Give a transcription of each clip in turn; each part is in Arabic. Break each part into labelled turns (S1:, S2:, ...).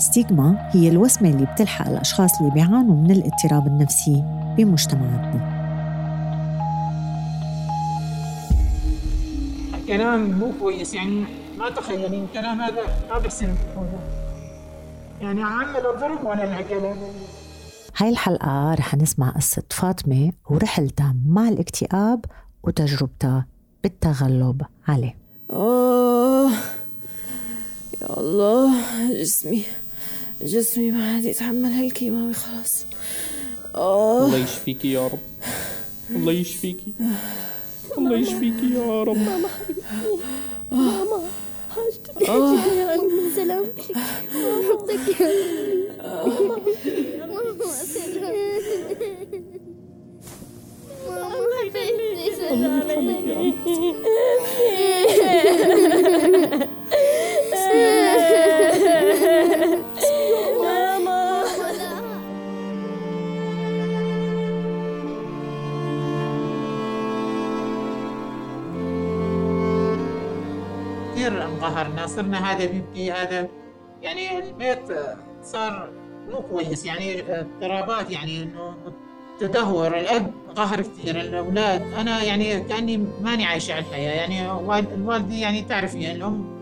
S1: ستيغما هي الوسمة اللي بتلحق الأشخاص اللي بيعانوا من الاضطراب النفسي بمجتمعاتنا.
S2: كلام مو كويس. يعني ما تخيلين الكلام هذا ما بحسن يعني عمل الضرب ولا العقل
S1: هاي الحلقة رح نسمع قصة فاطمة ورحلتها مع الاكتئاب وتجربتها بالتغلب عليه.
S3: آه يا الله جسمي جسمي ما عاد يتحمل هالكيماوي خلاص.
S4: الله يشفيكي يا رب. الله يشفيكي. الله يشفيكي يا رب.
S5: ماما حبيبتي ماما. حاجتك حاجتك يا أمي من سلامتك. حبك يا أمي ماما ماما حبيبتي سلامتك. ماما
S2: انقهرنا صرنا هذا بيبكي هذا. يعني البيت صار مو كويس يعني اضطرابات يعني إنه تدهور. الأب قهر كثير الأولاد. أنا يعني كأني ماني عايشه على الحياة. يعني وال- الوالدي يعني تعرفي يعني الأم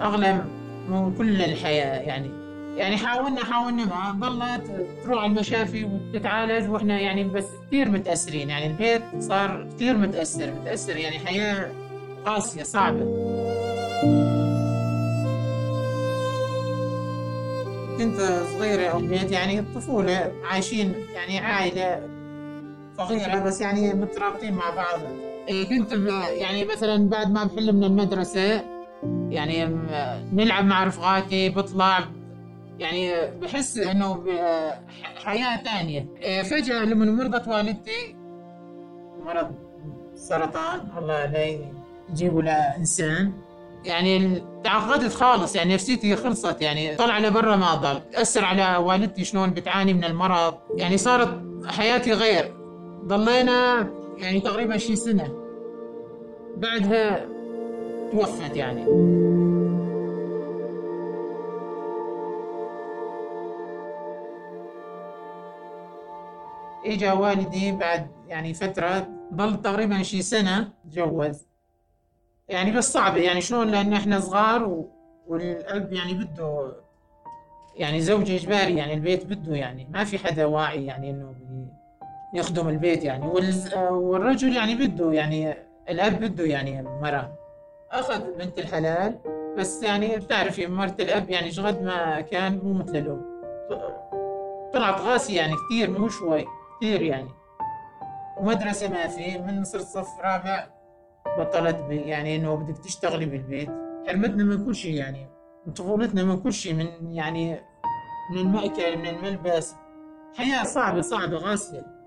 S2: أغلى من كل الحياة يعني. يعني حاولنا حاولنا ما ضلت تروح على المشافي وتتعالج وإحنا يعني بس كثير متأثرين. يعني البيت صار كثير متأثر متأثر يعني حياة قاسية صعبة. كنت صغيرة البيت يعني الطفولة عايشين يعني عائلة صغيرة بس يعني مترابطين مع بعض. إيه كنت يعني مثلا بعد ما بحل من المدرسة يعني نلعب مع رفقاتي بطلع يعني بحس إنه حياة ثانية إيه فجأة لما مرضت والدتي مرض سرطان الله لا يجيبه لإنسان يعني تعقدت خالص يعني نفسيتي خلصت يعني طلع لبرا ما ضل. أثر على والدتي شلون بتعاني من المرض. يعني صارت حياتي غير. ضلينا يعني تقريبا شي سنة. بعدها توفت يعني. إجا والدي بعد يعني فترة ضل تقريبا شي سنة تجوز. يعني بس صعبة يعني شلون؟ لأن إحنا صغار و... والأب يعني بده يعني زوج إجباري يعني البيت بده يعني ما في حدا واعي يعني إنه يخدم البيت يعني. وال... والرجل يعني بده يعني الأب بده يعني مرة. أخذ بنت الحلال بس يعني بتعرفي مرت الأب يعني شغد ما كان مو مثل الأم طلعت قاسية يعني كثير مو شوي كثير يعني. ومدرسة ما في من صرت صف رابع. بطلت يعني إنه بدك تشتغلي بالبيت. حرمتنا من كل شيء يعني. من طفولتنا من كل شيء من يعني من المأكل من الملبس. حياة صعبة صعبة قاسية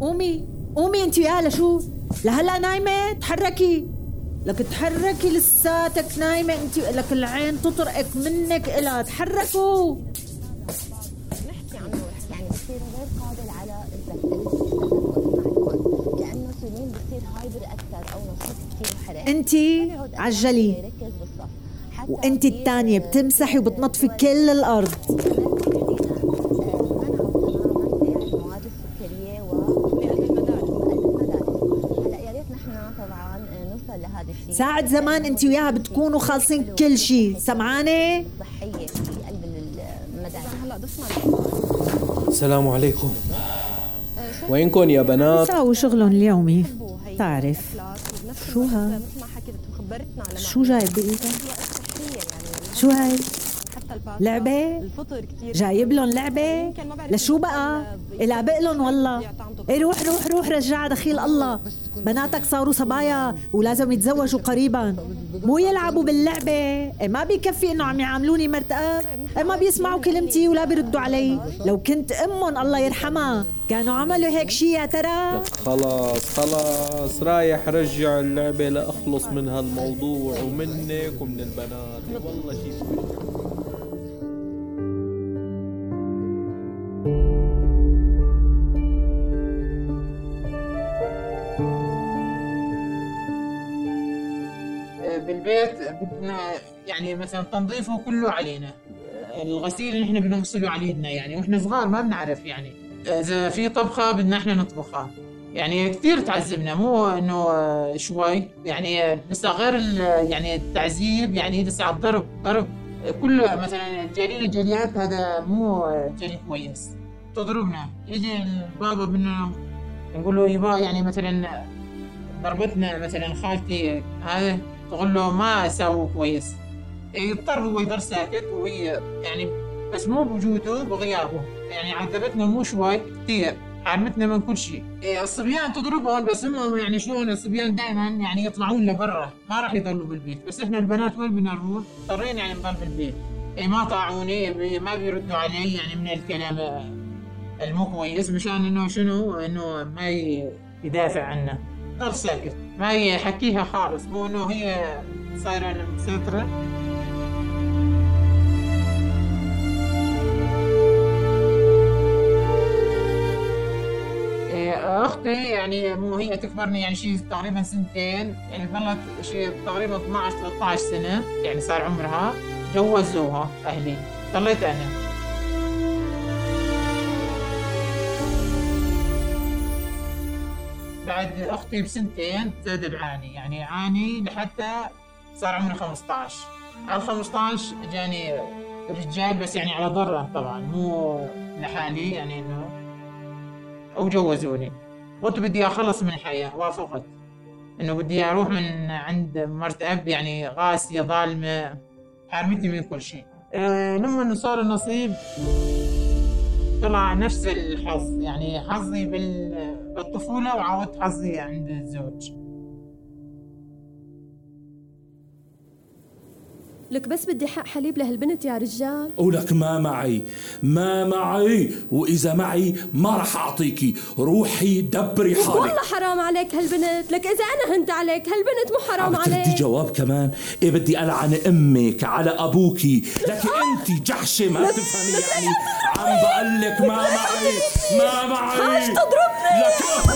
S3: قومي قومي أنت يا لشو. لهلأ نايمة تحركي. لك تحركي لساتك نايمة انت لك العين تطرقك منك الها تحركوا.
S5: نحكي عنه يعني بصير غير قابل على التفكير كأنه سنين بصير هايبر أكثر أو نشيط كثير وحرق
S1: انت عجلي. وانت الثانية بتمسحي وبتنظفي كل الأرض. ساعة زمان انت وياها بتكونوا خالصين كل شيء سمعانة؟
S5: صحيه في قلب المدارس هلا ضفنا
S4: السلام عليكم وينكم يا بنات
S1: يساووا شغلهم اليومي تعرف شو ها؟ شو جايب بإيدك؟ شو هاي؟ لعبة؟ جايب لهم لعبة؟ لشو بقى؟ العبق لهم والله. إيه روح روح روح رجعها دخيل الله. بناتك صاروا صبايا ولازم يتزوجوا قريبا. مو يلعبوا باللعبة. إيه ما بيكفي إنه عم يعاملوني مرتقب إيه ما بيسمعوا كلمتي ولا بيردوا علي. لو كنت أمهم الله يرحمها. كانوا عملوا هيك شي يا ترى.
S4: خلاص خلاص. رايح رجع اللعبة لأخلص من هالموضوع ومنك ومن البنات. والله شيء
S2: بدنا يعني مثلا تنظيفه كله علينا. الغسيل اللي إحنا بنغسله على يدنا يعني وإحنا صغار ما بنعرف يعني. إذا في طبخة بدنا إحنا نطبخها. يعني كثير تعذبنا مو إنه شوي. يعني لسه غير يعني التعذيب يعني لسه الضرب ضرب كله مثلا جالين الجاليات هذا مو جالي كويس. تضربنا. يجي البابا بدنا نقول له يبا يعني مثلا ضربتنا مثلا خالتي هذا تقول له ما ساووا كويس. يضطر هو يضل ساكت وهي يعني بس مو بوجوده بغيابه. يعني عذبتنا مو شوي كثير حرمتنا من كل شيء. إيه الصبيان تضربهم بس هم يعني شلون الصبيان دائما يعني يطلعون لبرا. ما راح يضلوا بالبيت. بس إحنا البنات وين بدنا نروح اضطرينا يعني نضل بالبيت. إيه ما طاعوني ما بيردوا علي. يعني من الكلام المو كويس مشان إنه شنو؟ إنه ما يدافع عنا ضل ساكت. ما يحكيها خالص مو إنه هي صايرة مسيطره أختي يعني مو هي تكبرني يعني شيء تقريبا سنتين يعني ظلت شيء تقريبا 12 13 سنة يعني صار عمرها. جوزوها أهلي ضليت أنا. بعد أختي بسنتين زاد بعاني. يعني عاني لحتى صار عمري 15 على 15 جاني رجال بس يعني على ضرة طبعا مو لحالي يعني إنه وجوزوني قلت بدي اخلص من الحياة وافقت. إنه بدي أروح من عند مرت أب يعني غاسية ظالمة حارمتني من كل شيء. أه لما صار النصيب طلع نفس الحظ. يعني حظي بالطفولة وعودت حظي عند الزوج.
S5: لك بس بدي حق حليب لهالبنت يا رجال.
S6: ولك ما معي ما معي وإذا معي ما رح أعطيكي. روحي دبري حالك.
S5: والله حرام عليك هالبنت. لك إذا أنا هنت عليك هالبنت مو حرام عليك.
S6: بدي جواب كمان؟ إيه بدي ألعن أمك على أبوكي. لك أنت جحشة ما تفهمي يعني. عم بقول لك ما معي ما معي.
S5: ليش تضربني.
S6: لك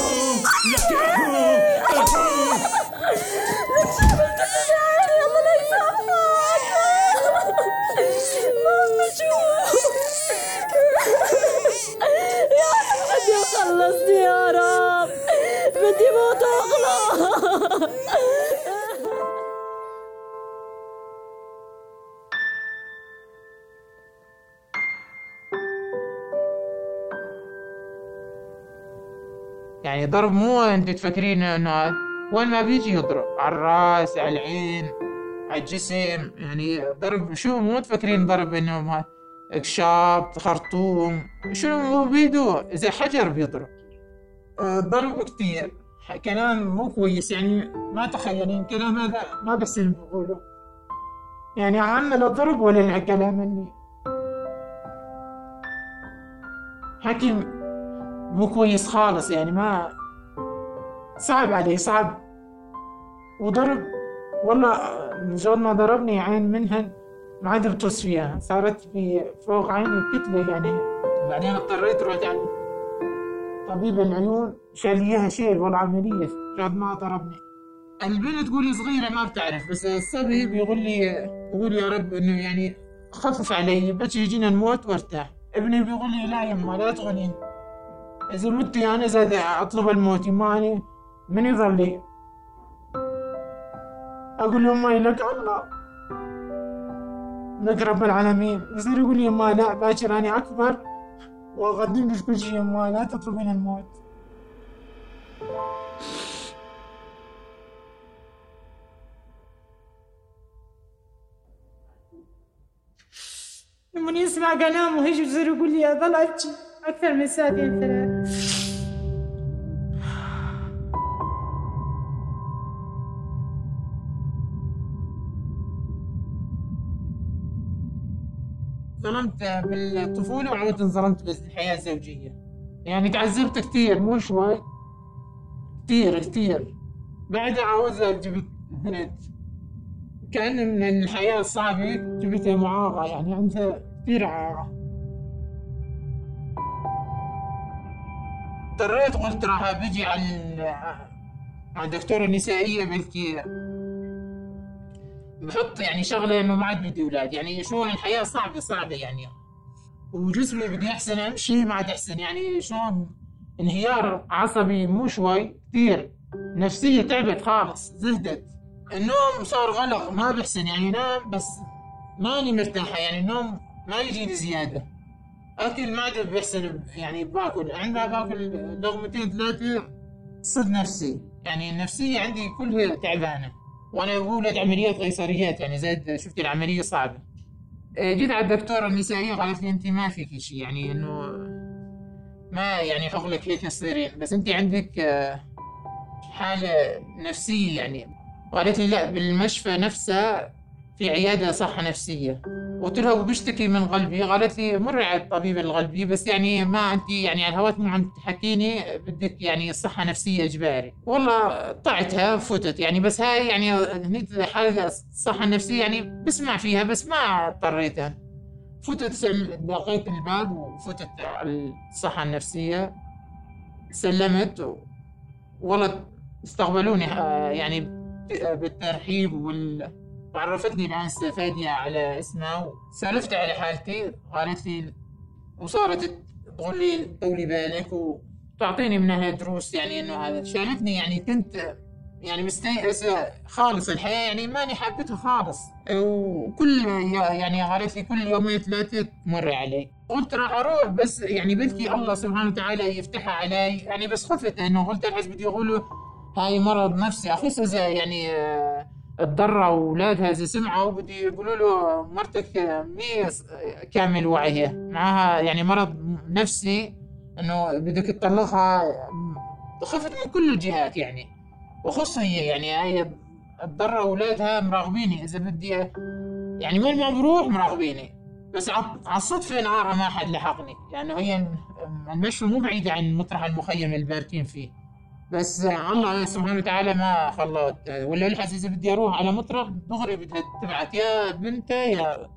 S2: يعني ضرب مو انت تفكرين انه وين ما بيجي يضرب؟ على الراس على العين على الجسم. يعني ضرب شو مو تفكرين ضرب انه اكشاط خرطوم شنو بيدو إذا حجر بيضرب. آه، ضرب كثير كلام مو كويس يعني ما تخيلين كلام هذا ما بحسن بقوله. يعني عم لا ضرب ولا الكلام مني. حكي مو كويس خالص يعني ما صعب عليه صعب. وضرب والله مجرد ما ضربني عين منهن ما عاد بطص فيها. صارت في فوق عيني كتلة يعني. بعدين اضطريت رحت عند طبيب العيون شال إياها شيل ولا عملية. بعد ما ضربني. البنت تقولي صغيرة ما بتعرف بس الصبي بيقول لي بيقول يا رب إنه يعني خفف علي بس يجينا نموت وارتاح. ابني بيقول لي لا يما لا تغنين إذا مت أنا زاد أطلب الموت يما من يظل لي أقول يما لك الله. لك رب العالمين. يصير يقول لي يما لا باكر أنا أكبر. وأقدم لك كل شيء يما لا تطلبين الموت. من يسمع كلامه هيجي يصير يقول لي أظل أبكي أكثر من ساعتين ثلاث ظلمت بالطفولة وعودت انظلمت بالحياة الزوجية. يعني تعذبت كثير. مو شوي كثير كثير. بعدها عاوزة جبت بنت كأن من الحياة الصعبة جبتها معاقة يعني عندها كثير إعاقة اضطريت قلت راح بجي على على الدكتورة النسائية بلكي بحط يعني شغلة إنه ما عاد بدي أولاد. يعني شلون الحياة صعبة صعبة يعني. وجسمي بدي أحسن أمشي ما عاد أحسن. يعني شلون؟ انهيار عصبي مو شوي كثير نفسية تعبت خالص زهدت. النوم صار غلق ما بحسن. يعني نام بس ماني مرتاحة. يعني النوم ما يجيني زيادة. أكل ما عاد بحسن. يعني باكل عندما باكل لغمتين ثلاثة. صد نفسي. يعني النفسية عندي كلها تعبانة. وأنا بقول عمليات قيصريات يعني زاد شفت العملية صعبة. إيه، جيت على الدكتورة النسائية قالت لي أنت ما فيك شيء يعني إنه ما يعني حغلك هيك تصيرين بس أنت عندك آه، حالة نفسية يعني. قالت لي لا بالمشفى نفسه في عيادة صحة نفسية. قلت لها وبشتكي من قلبي. قالت لي مر على الطبيب القلبي بس يعني ما انت يعني على الهواء مو عم تحكيني بدك يعني صحة نفسية إجباري. والله طعتها فتت يعني بس هاي يعني هنيك حالة الصحة النفسية يعني بسمع فيها بس ما اضطريتها. فتت دقيت الباب وفتت على الصحة النفسية. سلمت. والله استقبلوني آه، يعني بالترحيب وال وعرفتني الآنسة فادية على اسمها وسالفت على حالتي قالت لي وصارت تقول لي طولي بالك وتعطيني منها دروس يعني إنه هذا. شالتني يعني كنت يعني مستيئسة خالص الحياة يعني ماني حابتها خالص. وكل يعني قالت لي كل يومين ثلاثة تمر علي. قلت راح أروح بس يعني بلكي الله سبحانه وتعالى يفتحها علي. يعني بس خفت انه قلت الحس بدي يقولوا هاي مرض نفسي إذا يعني اتضروا آه، اولادها اذا سمعوا بدي يقولوا له مرتك مي كامل وعيها معها يعني مرض نفسي إنه بدك تطلقها خفت من كل الجهات يعني. وخص هي يعني هي تضر اولادها مراقبيني. إذا بدي يعني وين ما بروح مراقبيني. بس على الصدفة نهارها ما حد لحقني. يعني هي المشفى مو بعيدة عن مطرح المخيم اللي باركين فيه. بس الله سبحانه وتعالى ما خلوت ولا الحس اذا بدي أروح على مطرح دغري بدها تبعت يا بنتها يا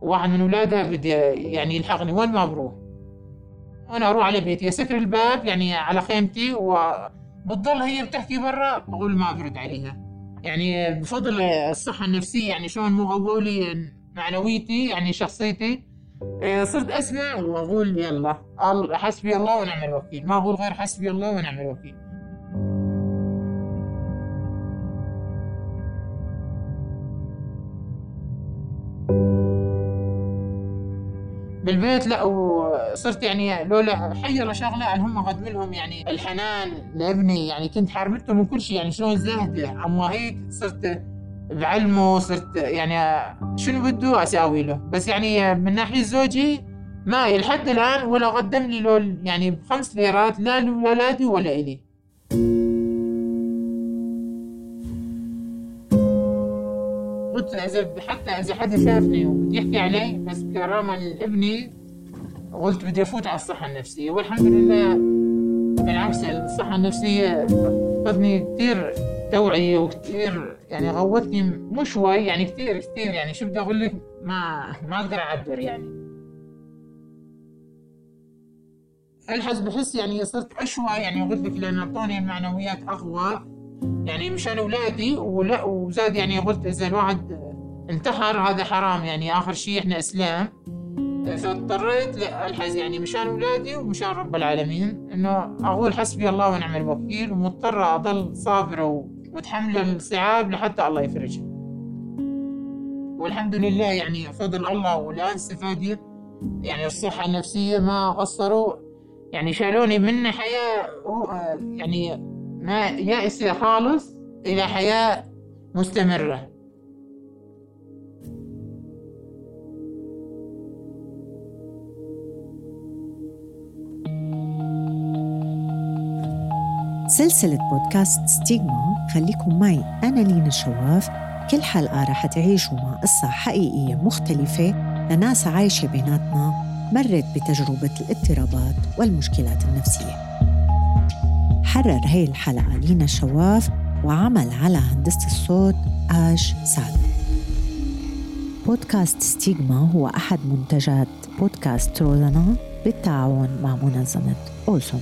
S2: واحد من أولادها بدي يعني يلحقني وين ما بروح؟ وأنا أروح على بيتي. اسكر الباب يعني على خيمتي وبتضل هي بتحكي برا بقول ما برد عليها. يعني بفضل الصحة النفسية يعني شلون مو غولي معنويتي يعني شخصيتي. إيه، صرت أسمع وأقول يلا حسبي الله ونعم الوكيل. ما أقول غير حسبي الله ونعم الوكيل. بالبيت لا وصرت يعني لولا حيرة شغلة عن هم قدم لهم يعني الحنان لابني؟ يعني كنت حارمته من كل شيء يعني شلون زهده اما هيك؟ صرت بعلمه صرت يعني شنو بده أساوي له. بس يعني من ناحية زوجي ما لحد الآن ولا قدم لي لول يعني بخمس ليرات لا لولادي ولا إلي. اذا حتى إذا حدا شافني وبده يحكي علي بس كرامة لابني قلت بدي أفوت على الصحة النفسية. والحمد لله بالعكس الصحة النفسية فادني كثير توعية وكثير يعني غوتني مو شوي يعني كثير كثير يعني شو بدي أقول لك؟ ما ما أقدر أعبر يعني. الحس بحس يعني صرت أشوى يعني قلت لك لأن أعطوني المعنويات أقوى. يعني مشان اولادي ولا وزاد يعني قلت إذا الواحد انتحر هذا حرام يعني آخر شيء إحنا إسلام. فاضطريت ألحز يعني مشان اولادي ومشان رب العالمين إنه أقول حسبي الله ونعم الوكيل ومضطرة أضل صابرة ومتحملة الصعاب لحتى الله يفرجها. والحمد لله يعني فضل الله والآن استفادت يعني الصحة النفسية ما قصروا يعني شالوني من حياة يعني ما يأسة خالص إلى حياة مستمرة.
S1: سلسلة بودكاست ستيغما خليكم معي أنا لينا الشواف كل حلقة رح تعيشوا مع قصة حقيقية مختلفة لناس عايشة بيناتنا مرت بتجربة الاضطرابات والمشكلات النفسية. حرر هي الحلقة لينا الشواف وعمل على هندسة الصوت آش سعد. بودكاست ستيغما هو أحد منتجات بودكاست روزانا بالتعاون مع منظمة أوسم